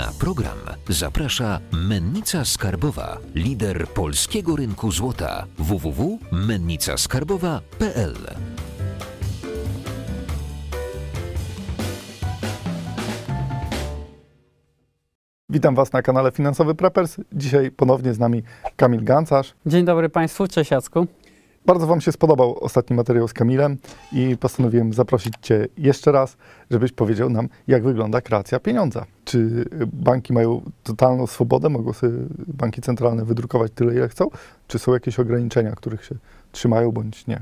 Na program zaprasza Mennica Skarbowa, lider polskiego rynku złota www.mennicaskarbowa.pl. Witam Was na kanale Finansowy Preppers. Dzisiaj ponownie z nami Kamil Gancarz. Dzień dobry Państwu, cześć Jacku. Bardzo Wam się spodobał ostatni materiał z Kamilem i postanowiłem zaprosić Cię jeszcze raz, żebyś powiedział nam, jak wygląda kreacja pieniądza. Czy banki mają totalną swobodę, mogą sobie banki centralne wydrukować tyle, ile chcą? Czy są jakieś ograniczenia, których się trzymają bądź nie?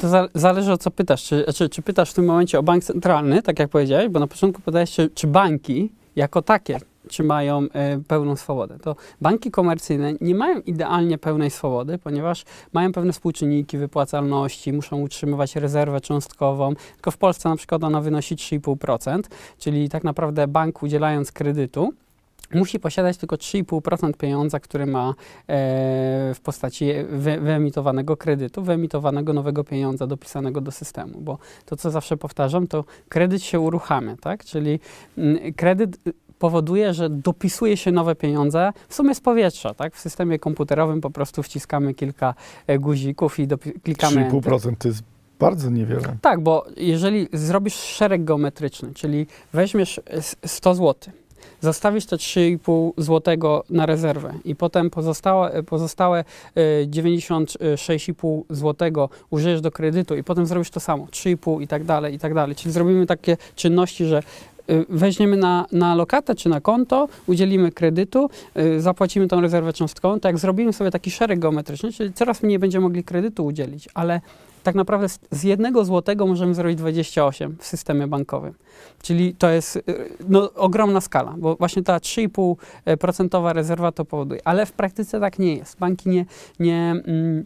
To za, zależy o co pytasz. Czy, czy, czy, pytasz w tym momencie o bank centralny, tak jak powiedziałeś, bo na początku pytałeś, czy, czy banki jako takie czy mają y, pełną swobodę. To banki komercyjne nie mają idealnie pełnej swobody, ponieważ mają pewne współczynniki wypłacalności, muszą utrzymywać rezerwę cząstkową, tylko w Polsce na przykład ona wynosi 3,5%, czyli tak naprawdę bank udzielając kredytu, musi posiadać tylko 3,5% pieniądza, które ma e, w postaci wy, wyemitowanego kredytu, wyemitowanego nowego pieniądza dopisanego do systemu, bo to, co zawsze powtarzam, to kredyt się uruchamia, tak? Czyli m, kredyt powoduje, że dopisuje się nowe pieniądze, w sumie z powietrza, tak? W systemie komputerowym po prostu wciskamy kilka e, guzików i klikamy... 3,5% to jest bardzo niewiele. Tak, bo jeżeli zrobisz szereg geometryczny, czyli weźmiesz 100 zł, zostawisz te 3,5 zł na rezerwę i potem pozostałe, pozostałe 96,5 zł użyjesz do kredytu i potem zrobisz to samo, 3,5 i tak dalej, i tak dalej. Czyli zrobimy takie czynności, że weźmiemy na, na lokatę czy na konto, udzielimy kredytu, y, zapłacimy tą rezerwę cząstkową, tak jak zrobimy sobie taki szereg geometryczny, czyli coraz mniej będziemy mogli kredytu udzielić, ale tak naprawdę z jednego złotego możemy zrobić 28 w systemie bankowym. Czyli to jest y, no, ogromna skala, bo właśnie ta 3,5% rezerwa to powoduje. Ale w praktyce tak nie jest. Banki nie, nie mm,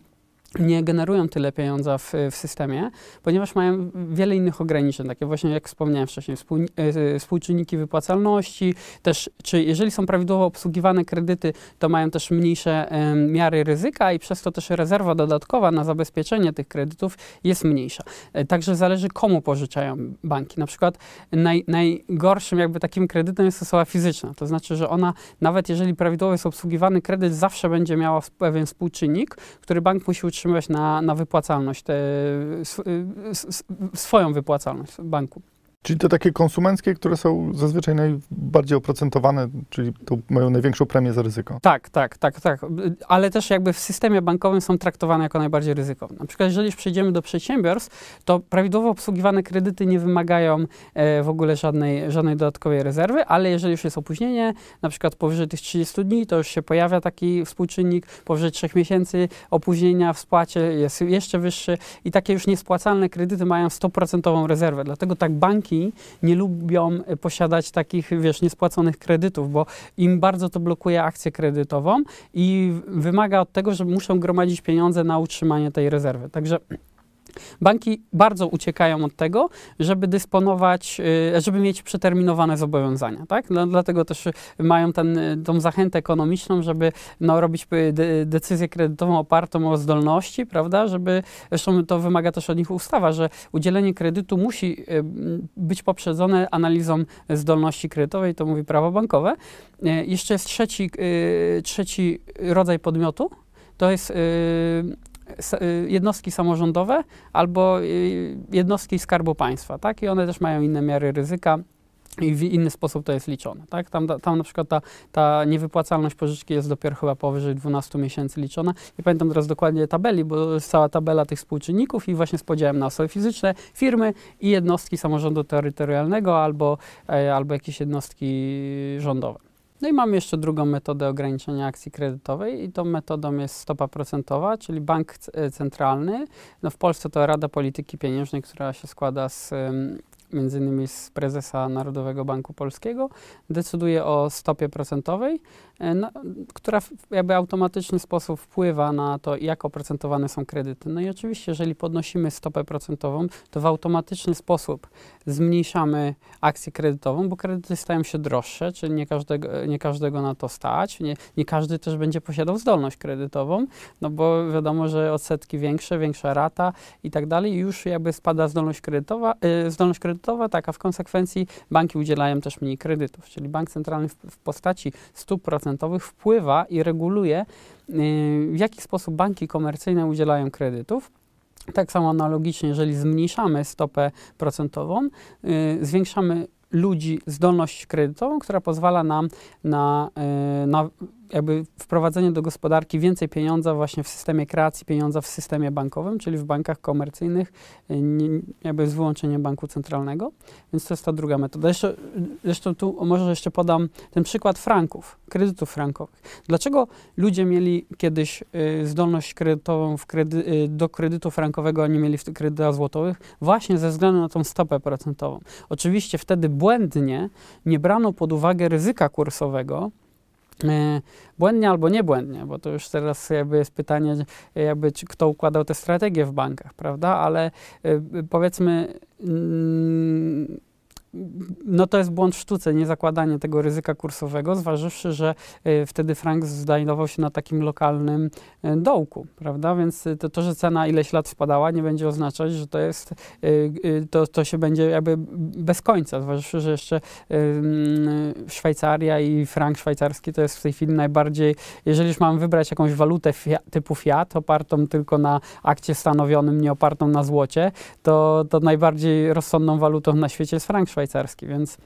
nie generują tyle pieniądza w, w, systemie, ponieważ mają wiele innych ograniczeń, takie właśnie jak wspomniałem wcześniej, współ, e, współczynniki wypłacalności, też czy jeżeli są prawidłowo obsługiwane kredyty, to mają też mniejsze e, miary ryzyka i przez to też rezerwa dodatkowa na zabezpieczenie tych kredytów jest mniejsza. E, także zależy komu pożyczają banki. Na przykład naj, najgorszym jakby takim kredytem jest osoba fizyczna, to znaczy, że ona nawet jeżeli prawidłowo jest obsługiwany kredyt, zawsze będzie miała pewien współczynnik, który bank musi utrzymać utrzymywać na, na wypłacalność, te, swoją wypłacalność banku. Czyli te takie konsumenckie, które są zazwyczaj najbardziej oprocentowane, czyli to mają największą premię za ryzyko. Tak, tak, tak, tak. Ale też jakby w systemie bankowym są traktowane jako najbardziej ryzykowne. Na przykład jeżeli przejdziemy do przedsiębiorstw, to prawidłowo obsługiwane kredyty nie wymagają e, w ogóle żadnej, żadnej dodatkowej rezerwy, ale jeżeli już jest opóźnienie, na przykład powyżej tych 30 dni, to już się pojawia taki współczynnik, powyżej 3 miesięcy opóźnienia w spłacie jest jeszcze wyższy i takie już niespłacalne kredyty mają 100% rezerwę. Dlatego tak banki banki nie lubią e, posiadać takich, wiesz, niespłaconych kredytów, bo im bardzo to blokuje akcję kredytową i wymaga od tego, że muszą gromadzić pieniądze na utrzymanie tej rezerwy. Także Banki bardzo uciekają od tego, żeby dysponować, y, żeby mieć przeterminowane zobowiązania, tak? Dlatego też mają ten, tą zachętę ekonomiczną, żeby no, robić y, decyzję kredytową opartą o zdolności, prawda? Żeby, zresztą to wymaga też od nich ustawa, że udzielenie kredytu musi y, być poprzedzone analizą zdolności kredytowej, to mówi prawo bankowe. Jeszcze jest trzeci, trzeci rodzaj podmiotu, to jest Y, jednostki samorządowe albo y, jednostki Skarbu Państwa, tak? I one też mają inne miary ryzyka i w inny sposób to jest liczone. Tak? Tam, tam na przykład ta, ta niewypłacalność pożyczki jest dopiero chyba powyżej 12 miesięcy liczona. Nie pamiętam teraz dokładnie tabeli, bo jest cała tabela tych współczynników i właśnie z podziałem na osoby fizyczne, firmy i jednostki samorządu terytorialnego albo, e, albo jakieś jednostki rządowe. No i mamy jeszcze drugą metodę ograniczenia akcji kredytowej i tą metodą jest stopa procentowa, czyli bank centralny. No w Polsce to Rada Polityki Pieniężnej, która się składa z między innymi z prezesa Narodowego Banku Polskiego, decyduje o stopie procentowej, e, na, która w jakby automatyczny sposób wpływa na to, jak oprocentowane są kredyty. No i oczywiście, jeżeli podnosimy stopę procentową, to w automatyczny sposób zmniejszamy akcję kredytową, bo kredyty stają się droższe, czyli nie każdego, nie każdego na to stać, nie, nie każdy też będzie posiadał zdolność kredytową, no bo wiadomo, że odsetki większe, większa rata i tak dalej, już jakby spada zdolność kredytowa, y, zdolność kredytowa kredytowe, tak, a w konsekwencji banki udzielają też mniej kredytów, czyli bank centralny w, w postaci stóp procentowych wpływa i reguluje, y, w jaki sposób banki komercyjne udzielają kredytów. Tak samo analogicznie, jeżeli zmniejszamy stopę procentową, y, zwiększamy ludzi zdolność kredytową, która pozwala nam na, y, na jakby wprowadzenie do gospodarki więcej pieniądza właśnie w systemie kreacji pieniądza w systemie bankowym, czyli w bankach komercyjnych, y, nie, jakby z wyłączeniem banku centralnego. Więc to jest ta druga metoda. Jeszcze, zresztą tu może jeszcze podam ten przykład franków, kredytów frankowych. Dlaczego ludzie mieli kiedyś y, zdolność kredytową kredy, y, do kredytu frankowego, a nie mieli kredytów złotowych? Właśnie ze względu na tą stopę procentową. Oczywiście wtedy błędnie nie brano pod uwagę ryzyka kursowego, błędnie albo niebłędnie, bo to już teraz jakby jest pytanie, jakby kto układał te strategie w bankach, prawda? Ale e, powiedzmy, mm, no to jest błąd w sztuce, nie zakładanie tego ryzyka kursowego, zważywszy, że y, wtedy frank znajdował się na takim lokalnym y, dołku, prawda? Więc to, to, że cena ileś lat spadała, nie będzie oznaczać, że to jest, to, to się będzie jakby bez końca, zważywszy, że jeszcze Szwajcaria i frank szwajcarski to jest w tej chwili najbardziej, jeżeli już mam wybrać jakąś walutę fiat, typu fiat, opartą tylko na akcie stanowionym, nie opartą na złocie, to, to najbardziej rozsądną walutą na świecie jest frank szwajcarski szwajcarski, więc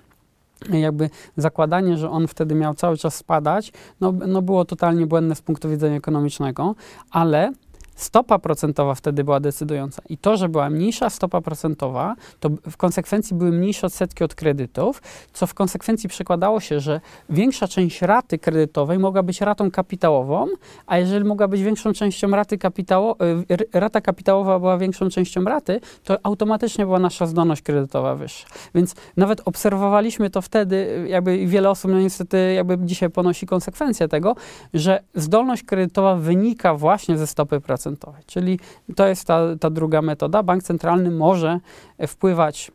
jakby zakładanie, że on wtedy miał cały czas spadać, no, no było totalnie błędne z punktu widzenia ekonomicznego, ale stopa procentowa wtedy była decydująca. I to, że była mniejsza stopa procentowa, to w konsekwencji były mniejsze odsetki od kredytów, co w konsekwencji przekładało się, że większa część raty kredytowej mogła być ratą kapitałową, a jeżeli mogła być większą częścią raty kapitało, y, rata kapitałowa była większą częścią raty, to automatycznie była nasza zdolność kredytowa wyższa. Więc nawet obserwowaliśmy to wtedy, y, jakby wiele osób no niestety jakby dzisiaj ponosi konsekwencje tego, że zdolność kredytowa wynika właśnie ze stopy procentowej procentowej. Czyli to jest ta, ta druga metoda. Bank centralny może wpływać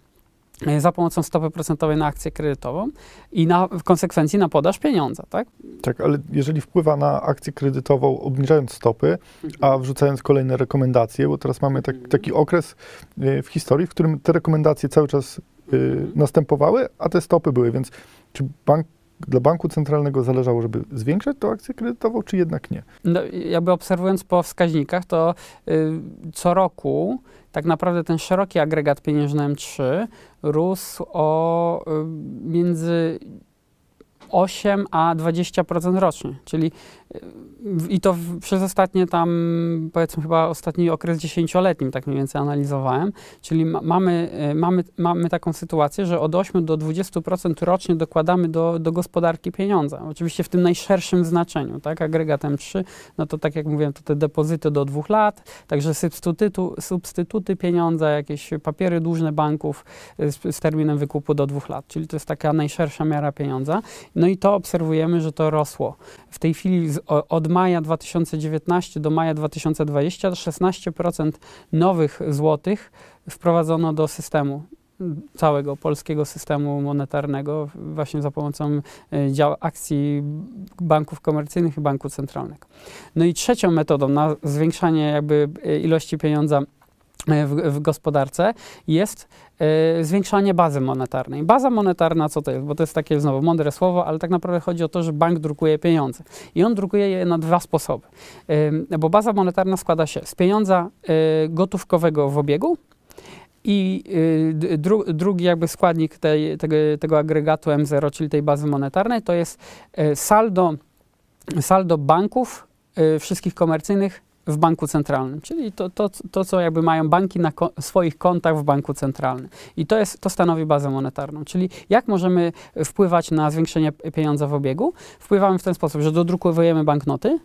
e, za pomocą stopy procentowej na akcję kredytową i na, w konsekwencji na podaż pieniądza, tak? Tak, ale jeżeli wpływa na akcję kredytową obniżając stopy, a mhm. wrzucając kolejne rekomendacje, bo teraz mamy tak, taki okres e, w historii, w którym te rekomendacje cały czas y, następowały, a te stopy były, więc czy bank dla banku centralnego zależało, żeby zwiększać tą akcję kredytową, czy jednak nie? No, jakby obserwując po wskaźnikach, to y, co roku tak naprawdę ten szeroki agregat pieniężny M3 rósł o y, między 8 a 20% rocznie, czyli i to przez ostatnie tam, powiedzmy chyba ostatni okres dziesięcioletni, tak mniej więcej analizowałem, czyli ma, mamy, e, mamy, mamy taką sytuację, że od 8 do 20% rocznie dokładamy do, do gospodarki pieniądza. Oczywiście w tym najszerszym znaczeniu, tak, agregat M3, no to tak jak mówiłem, to te depozyty do dwóch lat, także substytuty, substytuty pieniądza, jakieś papiery dłużne banków e, z, z terminem wykupu do dwóch lat, czyli to jest taka najszersza miara pieniądza. No i to obserwujemy, że to rosło. W tej chwili z, od maja 2019 do maja 2020 16% nowych złotych wprowadzono do systemu całego polskiego systemu monetarnego właśnie za pomocą e, dział akcji banków komercyjnych i banku centralnego. No i trzecią metodą na zwiększanie jakby e, ilości pieniądza w, w, gospodarce jest y, zwiększanie bazy monetarnej. Baza monetarna co to jest? Bo to jest takie znowu mądre słowo, ale tak naprawdę chodzi o to, że bank drukuje pieniądze. I on drukuje je na dwa sposoby. Y, bo baza monetarna składa się z pieniądza y, gotówkowego w obiegu, i dru, drugi jakby składnik tej, tego, tego agregatu M0, czyli tej bazy monetarnej, to jest saldo, saldo banków wszystkich komercyjnych w banku centralnym, czyli to, to, to co jakby mają banki na ko swoich kontach w banku centralnym. I to, jest, to stanowi bazę monetarną, czyli jak możemy wpływać na zwiększenie pieniądza w obiegu? Wpływamy w ten sposób, że dodrukowujemy banknoty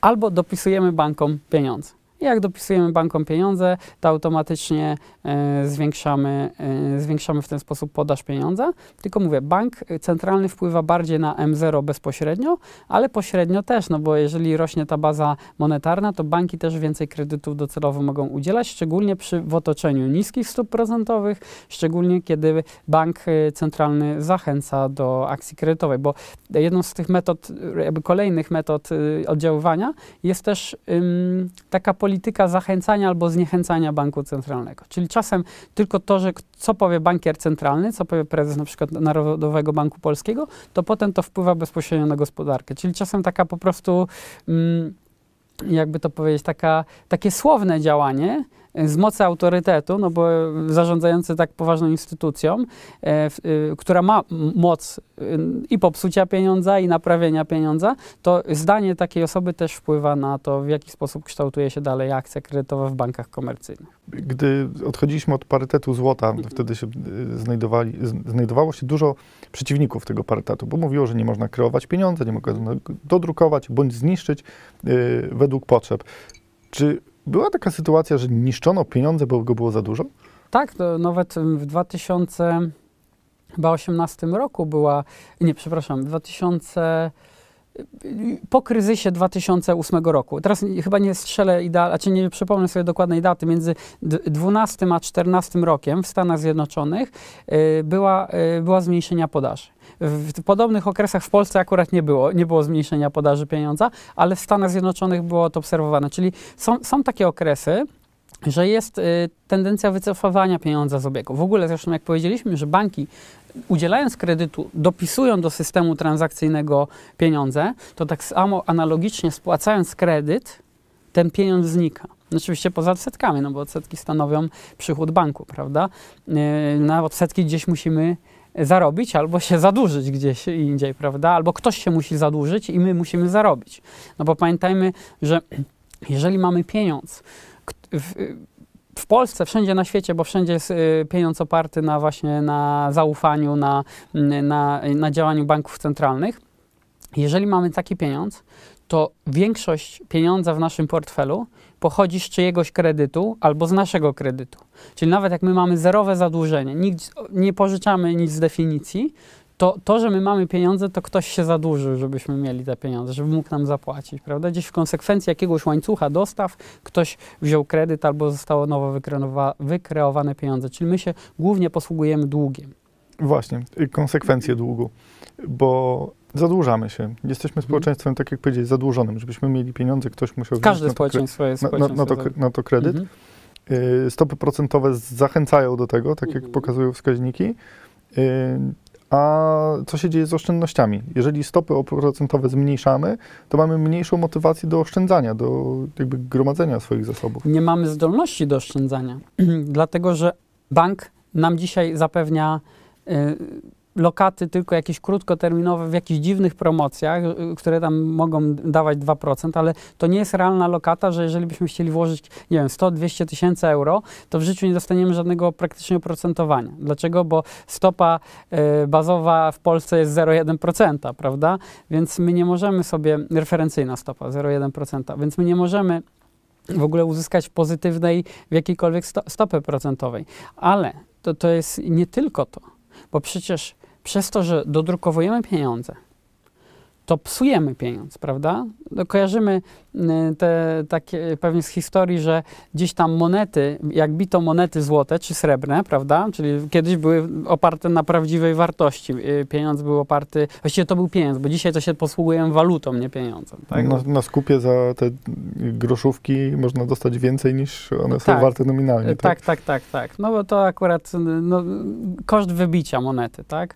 albo dopisujemy bankom pieniądze. Jak dopisujemy bankom pieniądze, to automatycznie e, zwiększamy, e, zwiększamy w ten sposób podaż pieniądza. Tylko mówię, bank centralny wpływa bardziej na M0 bezpośrednio, ale pośrednio też, no bo jeżeli rośnie ta baza monetarna, to banki też więcej kredytów docelowo mogą udzielać, szczególnie przy w otoczeniu niskich stóp procentowych, szczególnie kiedy bank e, centralny zachęca do akcji kredytowej, bo jedną z tych metod, jakby kolejnych metod oddziaływania jest też taka polityka, polityka zachęcania albo zniechęcania banku centralnego. Czyli czasem tylko to, że co powie bankier centralny, co powie prezes na przykład Narodowego Banku Polskiego, to potem to wpływa bezpośrednio na gospodarkę. Czyli czasem taka po prostu, mm, jakby to powiedzieć, taka, takie słowne działanie, z mocy autorytetu, no bo zarządzający tak poważną instytucją, e, e, która ma moc e, i popsucia pieniądza, i naprawienia pieniądza, to zdanie takiej osoby też wpływa na to, w jaki sposób kształtuje się dalej akcja kredytowa w bankach komercyjnych. Gdy odchodziliśmy od parytetu złota, wtedy się znajdowali, znajdowało się dużo przeciwników tego parytetu, bo mówiło, że nie można kreować pieniądza, nie można dodrukować bądź zniszczyć według potrzeb. Czy była taka sytuacja, że niszczono pieniądze, bo go było za dużo? Tak, nawet w 2018 roku była, nie, przepraszam, w 2000 po kryzysie 2008 roku. Teraz chyba nie strzelę idealnie, czy nie przypomnę sobie dokładnej daty, między 12 a 14 rokiem w Stanach Zjednoczonych y, była, y, była zmniejszenia podaży. W podobnych okresach w Polsce akurat nie było, nie było zmniejszenia podaży pieniądza, ale w Stanach Zjednoczonych było to obserwowane. Czyli są, są takie okresy, że jest y, tendencja wycofywania pieniądza z obiegu. W ogóle zresztą jak powiedzieliśmy, że banki udzielając kredytu dopisują do systemu transakcyjnego pieniądze, to tak samo analogicznie spłacając kredyt, ten pieniądz znika. Oczywiście poza odsetkami, no bo odsetki stanowią przychód banku, prawda? Y, na odsetki gdzieś musimy zarobić albo się zadłużyć gdzieś indziej, prawda? Albo ktoś się musi zadłużyć i my musimy zarobić. No bo pamiętajmy, że jeżeli mamy pieniądz w, w Polsce, wszędzie na świecie, bo wszędzie jest y, pieniądz oparty na właśnie na zaufaniu, na, na, na działaniu banków centralnych. Jeżeli mamy taki pieniądz, to większość pieniądza w naszym portfelu pochodzi z czyjegoś kredytu albo z naszego kredytu. Czyli nawet jak my mamy zerowe zadłużenie, nie pożyczamy nic z definicji, to to, że my mamy pieniądze, to ktoś się zadłużył, żebyśmy mieli te pieniądze, żeby mógł nam zapłacić, prawda? Gdzieś w konsekwencji jakiegoś łańcucha dostaw ktoś wziął kredyt albo zostało nowo wykreowane pieniądze. Czyli my się głównie posługujemy długiem. Właśnie, konsekwencje długu, bo zadłużamy się. Jesteśmy mhm. społeczeństwem, tak jak powiedzieć, zadłużonym. Żebyśmy mieli pieniądze, ktoś musiał Każde społeczeństwo jest na, na, na, to, na to kredyt. Mhm. Y, stopy procentowe zachęcają do tego, tak jak mhm. pokazują wskaźniki. A co się dzieje z oszczędnościami? Jeżeli stopy oprocentowe zmniejszamy, to mamy mniejszą motywację do oszczędzania, do jakby gromadzenia swoich zasobów. Nie mamy zdolności do oszczędzania, dlatego że bank nam dzisiaj zapewnia y, lokaty tylko jakieś krótkoterminowe w jakichś dziwnych promocjach, y, które tam mogą dawać 2%, ale to nie jest realna lokata, że jeżeli byśmy chcieli włożyć, nie wiem, 100-200 tysięcy euro, to w życiu nie dostaniemy żadnego praktycznie oprocentowania. Dlaczego? Bo stopa y, bazowa w Polsce jest 0,1%, prawda? Więc my nie możemy sobie, referencyjna stopa 0,1%, więc my nie możemy w ogóle uzyskać pozytywnej w jakiejkolwiek sto, stopy procentowej. Ale to, to jest nie tylko to, bo przecież przez to, że dodrukowujemy pieniądze, to psujemy pieniądz, prawda? No, kojarzymy te takie pewnie z historii, że gdzieś tam monety, jak bito monety złote czy srebrne, prawda? Czyli kiedyś były oparte na prawdziwej wartości. Y, pieniądz był oparty, właściwie to był pieniądz, bo dzisiaj to się posługujemy walutą, nie pieniądzem. Tak? Na, na skupie za te groszówki można dostać więcej niż one są tak, warte nominalnie. Tak? tak, tak, tak, tak. No bo to akurat no, koszt wybicia monety, tak?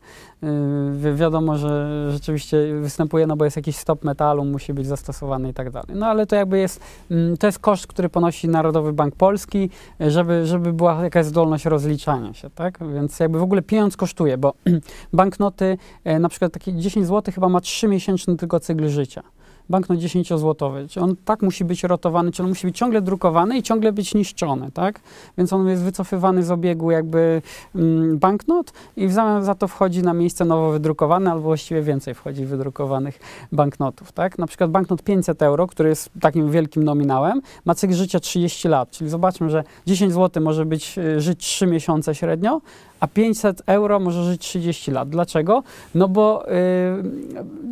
Yy, wiadomo, że rzeczywiście występuje, no bo jest jakiś stop metalu, musi być zastosowany i tak dalej. No ale to jakby jest, mm, to jest koszt, który ponosi Narodowy Bank Polski, żeby, żeby była jakaś zdolność rozliczania się, tak? Więc jakby w ogóle pieniądz kosztuje, bo banknoty, e, na przykład takie 10 zł chyba ma 3 miesięczny tylko cykl życia banknot 10-złotowy. Czy on tak musi być rotowany, czy on musi być ciągle drukowany i ciągle być niszczony, tak? Więc on jest wycofywany z obiegu jakby mm, banknot i w zamian za to wchodzi na miejsce nowo wydrukowany, albo właściwie więcej wchodzi wydrukowanych banknotów, tak? Na przykład banknot 500 euro, który jest takim wielkim nominałem, ma cykl życia 30 lat, czyli zobaczmy, że 10 zł może być, y, żyć 3 miesiące średnio, a 500 euro może żyć 30 lat. Dlaczego? No bo y,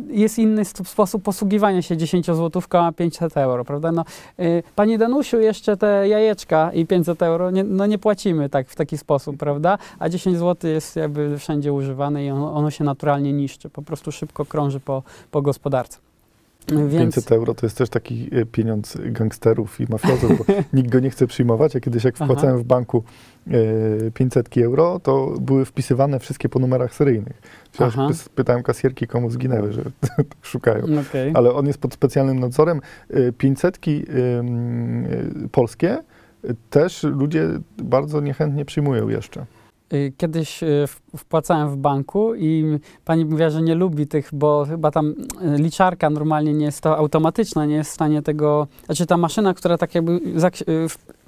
jest inny sposób posługiwania się 10 złotówką a 500 euro, prawda? No, y, Pani Danusiu, jeszcze te jajeczka i 500 euro, nie, no nie płacimy tak w taki sposób, prawda? A 10 zł jest jakby wszędzie używane i ono, ono się naturalnie niszczy, po prostu szybko krąży po, po gospodarce. Więc 500 euro to jest też taki e, pieniądz gangsterów i mafiozów, bo nikt go nie chce przyjmować. Ja kiedyś jak Aha. wpłacałem w banku 500 euro, to były wpisywane wszystkie po numerach seryjnych. Ja pytałem kasierki, komu zginęły, że szukają. okej. Ale on jest pod specjalnym nadzorem. E, 500 polskie e, też ludzie bardzo niechętnie przyjmują jeszcze. Kiedyś wpłacałem w banku i pani mówiła, że nie lubi tych, bo chyba tam liczarka normalnie nie jest to automatyczna, nie jest w stanie tego, znaczy ta maszyna, która tak jakby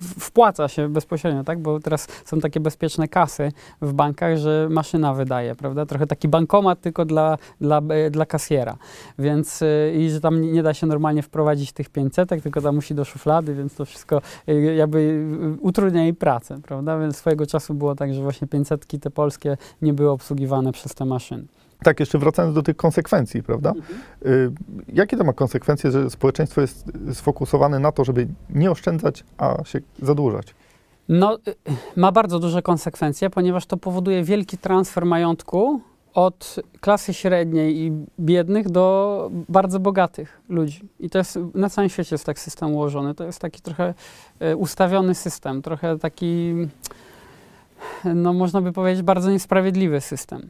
wpłaca się bezpośrednio, tak? Bo teraz są takie bezpieczne kasy w bankach, że maszyna wydaje, prawda? Trochę taki bankomat tylko dla, dla, dla kasjera. Więc y, i że tam nie, nie da się normalnie wprowadzić tych 500, tylko tam musi do szuflady, więc to wszystko y, jakby y, utrudnia jej pracę, prawda? Więc swojego czasu było tak, że właśnie 500 te polskie nie były obsługiwane przez te maszyny. Tak, jeszcze wracając do tych konsekwencji, prawda? Y, Jakie to ma konsekwencje, że społeczeństwo jest sfokusowane na to, żeby nie oszczędzać, a się zadłużać? No, y, ma bardzo duże konsekwencje, ponieważ to powoduje wielki transfer majątku od klasy średniej i biednych do bardzo bogatych ludzi. I to jest, na całym świecie jest tak system ułożony. To jest taki trochę y, ustawiony system, trochę taki, no można by powiedzieć, bardzo niesprawiedliwy system.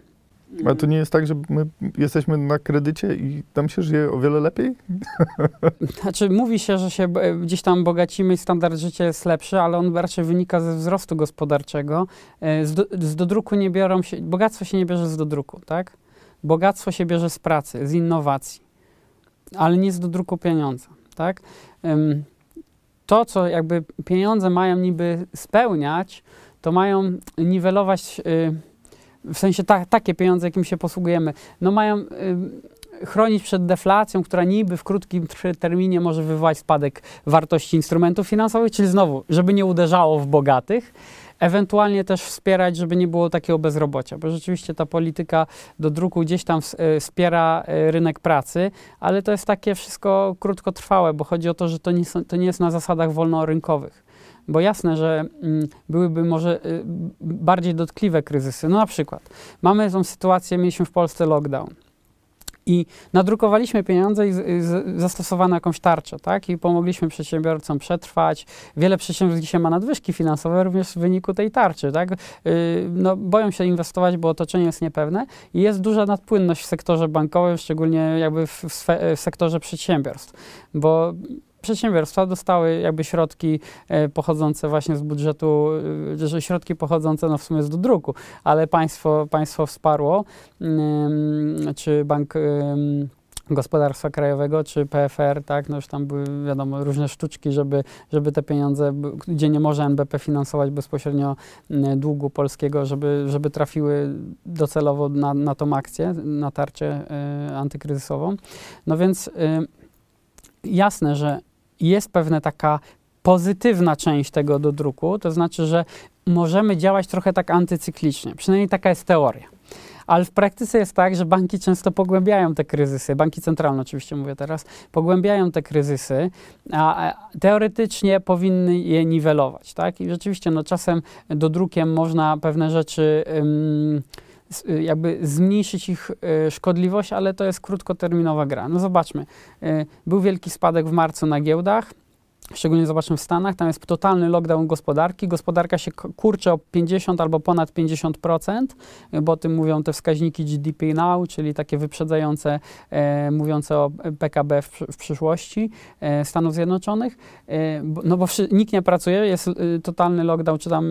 Ale to nie jest tak, że my jesteśmy na kredycie i tam się żyje o wiele lepiej? Znaczy, mówi się, że się e, gdzieś tam bogacimy i standard życia jest lepszy, ale on raczej wynika ze wzrostu gospodarczego. E, Z, do, z dodruku nie biorą się, bogactwo się nie bierze z dodruku, tak? Bogactwo się bierze z pracy, z innowacji, ale nie z dodruku pieniądza, tak? To, co jakby pieniądze mają niby spełniać, to mają niwelować, y, w sensie ta, takie pieniądze, jakim się posługujemy, no mają y, chronić przed deflacją, która niby w krótkim terminie może wywołać spadek wartości instrumentów finansowych, czyli znowu, żeby nie uderzało w bogatych, ewentualnie też wspierać, żeby nie było takiego bezrobocia, bo rzeczywiście ta polityka do druku gdzieś tam e, wspiera e, rynek pracy, ale to jest takie wszystko krótkotrwałe, bo chodzi o to, że to nie, są, to nie jest na zasadach wolnorynkowych. Bo jasne, że mm, byłyby może y, bardziej dotkliwe kryzysy. No na przykład mamy tą sytuację, mieliśmy w Polsce lockdown. I nadrukowaliśmy pieniądze i z, zastosowano jakąś tarczę, tak? I pomogliśmy przedsiębiorcom przetrwać. Wiele przedsiębiorstw dzisiaj ma nadwyżki finansowe również w wyniku tej tarczy, tak? Yy, no, boją się inwestować, bo otoczenie jest niepewne i jest duża nadpłynność w sektorze bankowym, szczególnie jakby w, w, w sektorze przedsiębiorstw, bo przedsiębiorstwa dostały jakby środki e, pochodzące właśnie z budżetu, e, że środki pochodzące no w sumie z do druku, ale państwo, państwo wsparło, czy bank Gospodarstwa Krajowego, czy PFR, tak, no już tam były, wiadomo, różne sztuczki, żeby, żeby te pieniądze, gdzie nie może NBP finansować bezpośrednio długu polskiego, żeby, żeby trafiły docelowo na, na tą akcję, na tarczę y, antykryzysową. No więc y, jasne, że jest pewna taka pozytywna część tego do druku, to znaczy, że możemy działać trochę tak antycyklicznie. Przynajmniej taka jest teoria. Ale w praktyce jest tak, że banki często pogłębiają te kryzysy, banki centralne oczywiście mówię teraz, pogłębiają te kryzysy, a teoretycznie powinny je niwelować, tak? I rzeczywiście, no czasem dodrukiem można pewne rzeczy jakby zmniejszyć ich y, szkodliwość, ale to jest krótkoterminowa gra. No zobaczmy, y, był wielki spadek w marcu na giełdach, Szczególnie zobaczmy w Stanach, tam jest totalny lockdown gospodarki. Gospodarka się kurczy o 50 albo ponad 50%, y, bo o tym mówią te wskaźniki GDP Now, czyli takie wyprzedzające, e, mówiące o PKB w, w przyszłości e, Stanów Zjednoczonych. E, bo, no bo nikt nie pracuje, jest y, totalny lockdown, czy tam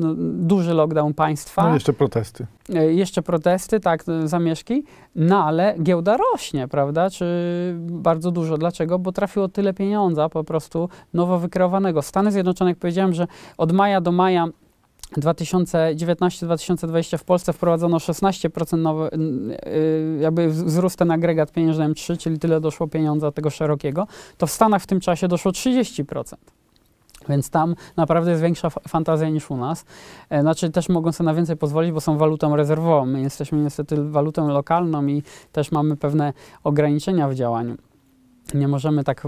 no, duży lockdown państwa. No jeszcze protesty. E, Jeszcze protesty, tak, e, zamieszki, no ale giełda rośnie, prawda? Czy bardzo dużo. Dlaczego? Bo trafiło tyle pieniądza po prostu nowo wykreowanego. Stany Zjednoczone, jak powiedziałem, że od maja do maja 2019-2020 w Polsce wprowadzono 16% nowy, y, jakby wz- wzrósł ten agregat pieniężny M3, czyli tyle doszło pieniądza tego szerokiego, to w Stanach w tym czasie doszło 30%. Więc tam naprawdę jest większa fa- fantazja niż u nas. E, Znaczy też mogą sobie na więcej pozwolić, bo są walutą rezerwową. My jesteśmy niestety walutą lokalną i też mamy pewne ograniczenia w działaniu. Nie możemy tak,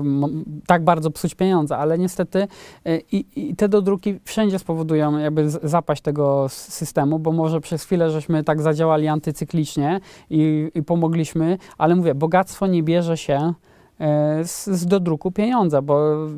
tak bardzo psuć pieniądze, ale niestety e, i, i te dodruki wszędzie spowodują jakby zapaść tego systemu, bo może przez chwilę żeśmy tak zadziałali antycyklicznie i, i pomogliśmy, ale mówię, bogactwo nie bierze się z, z dodruku pieniądza, bo e,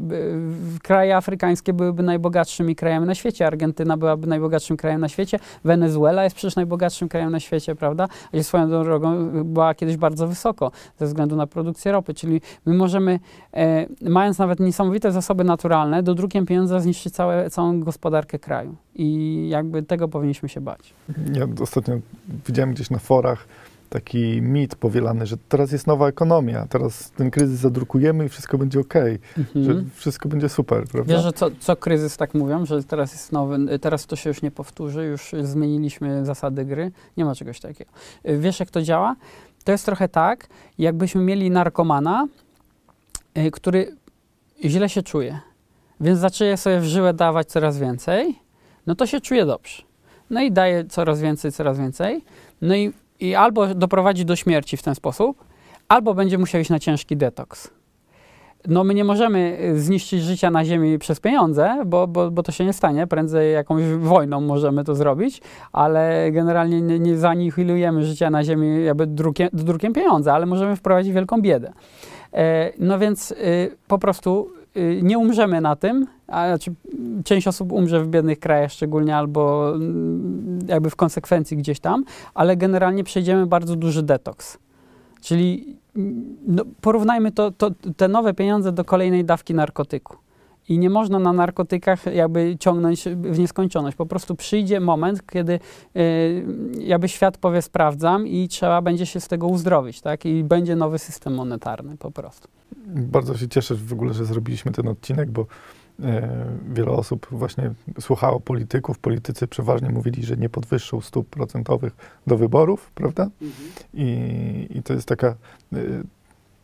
kraje afrykańskie byłyby najbogatszymi krajami na świecie. Argentyna byłaby najbogatszym krajem na świecie. Wenezuela jest przecież najbogatszym krajem na świecie, prawda? A swoją drogą była kiedyś bardzo wysoko ze względu na produkcję ropy. Czyli my możemy, e, mając nawet niesamowite zasoby naturalne, dodrukiem pieniądza zniszczyć całe, całą gospodarkę kraju. I jakby tego powinniśmy się bać. Ja ostatnio widziałem gdzieś na forach taki mit powielany, że teraz jest nowa ekonomia, teraz ten kryzys zadrukujemy i wszystko będzie ok, mhm. że wszystko będzie super, prawda? Wiesz, że co, co kryzys tak mówią, że teraz jest nowy, teraz to się już nie powtórzy, już zmieniliśmy zasady gry, nie ma czegoś takiego. Wiesz, jak to działa? To jest trochę tak, jakbyśmy mieli narkomana, y, który źle się czuje, więc zaczyna sobie w żyłę dawać coraz więcej, no to się czuje dobrze. No i daje coraz więcej, coraz więcej. No i, i albo doprowadzi do śmierci w ten sposób, albo będzie musiał iść na ciężki detoks. No my nie możemy y, zniszczyć życia na ziemi przez pieniądze, bo, bo, bo to się nie stanie. Prędzej jakąś wojną możemy to zrobić, ale generalnie nie, nie zanihilujemy życia na ziemi jakby drukiem, drukiem pieniądza, ale możemy wprowadzić wielką biedę. E, no więc y, po prostu nie umrzemy na tym, a znaczy, część osób umrze w biednych krajach szczególnie albo mm, jakby w konsekwencji gdzieś tam, ale generalnie przejdziemy bardzo duży detoks. Czyli mm, no, porównajmy to, to, te nowe pieniądze do kolejnej dawki narkotyku. I nie można na narkotykach jakby ciągnąć w nieskończoność. Po prostu przyjdzie moment, kiedy y, jakby świat powie sprawdzam i trzeba będzie się z tego uzdrowić, tak? I będzie nowy system monetarny po prostu. Bardzo się cieszę w ogóle, że zrobiliśmy ten odcinek, bo E, wiele osób właśnie słuchało polityków. Politycy przeważnie mówili, że nie podwyższą stóp procentowych do wyborów, prawda? Mhm. I, I to jest taka. E,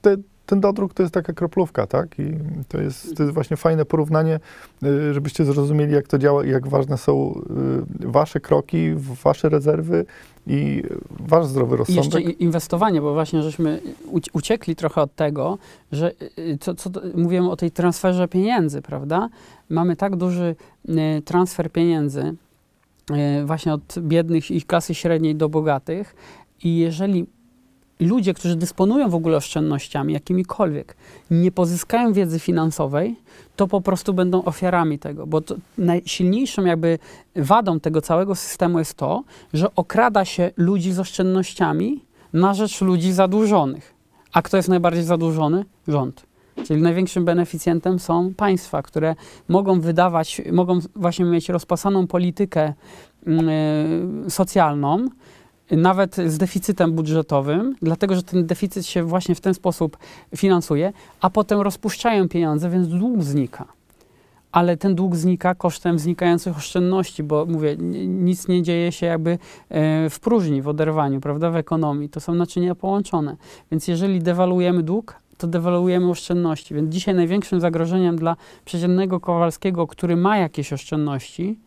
te, ten dodruk to jest taka kroplówka, tak? I to jest, to jest właśnie fajne porównanie, y, żebyście zrozumieli, jak to działa i jak ważne są y, wasze kroki, wasze rezerwy i wasz zdrowy rozsądek. I jeszcze inwestowanie, bo właśnie żeśmy uciekli trochę od tego, że y, co, co mówiłem o tej transferze pieniędzy, prawda? Mamy tak duży transfer pieniędzy właśnie od biednych i klasy średniej do bogatych i jeżeli ludzie, którzy dysponują w ogóle oszczędnościami, jakimikolwiek, nie pozyskają wiedzy finansowej, to po prostu będą ofiarami tego, bo najsilniejszą jakby wadą tego całego systemu jest to, że okrada się ludzi z oszczędnościami na rzecz ludzi zadłużonych. A kto jest najbardziej zadłużony? Rząd. Czyli największym beneficjentem są państwa, które mogą wydawać, mogą właśnie mieć rozpasaną politykę yy, socjalną, nawet z deficytem budżetowym, dlatego że ten deficyt się właśnie w ten sposób finansuje, a potem rozpuszczają pieniądze, więc dług znika. Ale ten dług znika kosztem znikających oszczędności, bo mówię, nic nie dzieje się jakby e, w próżni, w oderwaniu, prawda, w ekonomii. To są naczynia połączone. Więc jeżeli dewaluujemy dług, to dewaluujemy oszczędności. Więc dzisiaj największym zagrożeniem dla przeciętnego Kowalskiego, który ma jakieś oszczędności,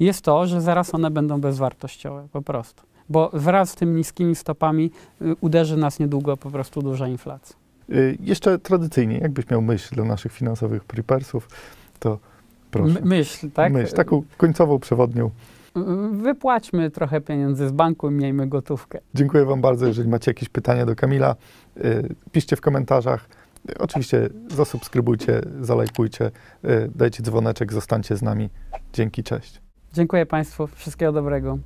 jest to, że zaraz one będą bezwartościowe, po prostu bo wraz z tymi niskimi stopami y, uderzy nas niedługo po prostu duża inflacja. Y, jeszcze tradycyjnie, jakbyś miał myśl dla naszych finansowych prepersów, to proszę. My, myśl, tak? Myśl, taką końcową przewodnią. Wypłaćmy trochę pieniędzy z banku i miejmy gotówkę. Dziękuję Wam bardzo. Jeżeli macie jakieś pytania do Kamila, y, piszcie w komentarzach. Oczywiście zasubskrybujcie, zalajkujcie, dajcie dzwoneczek, zostańcie z nami. Dzięki, cześć. Dziękuję Państwu. Wszystkiego dobrego.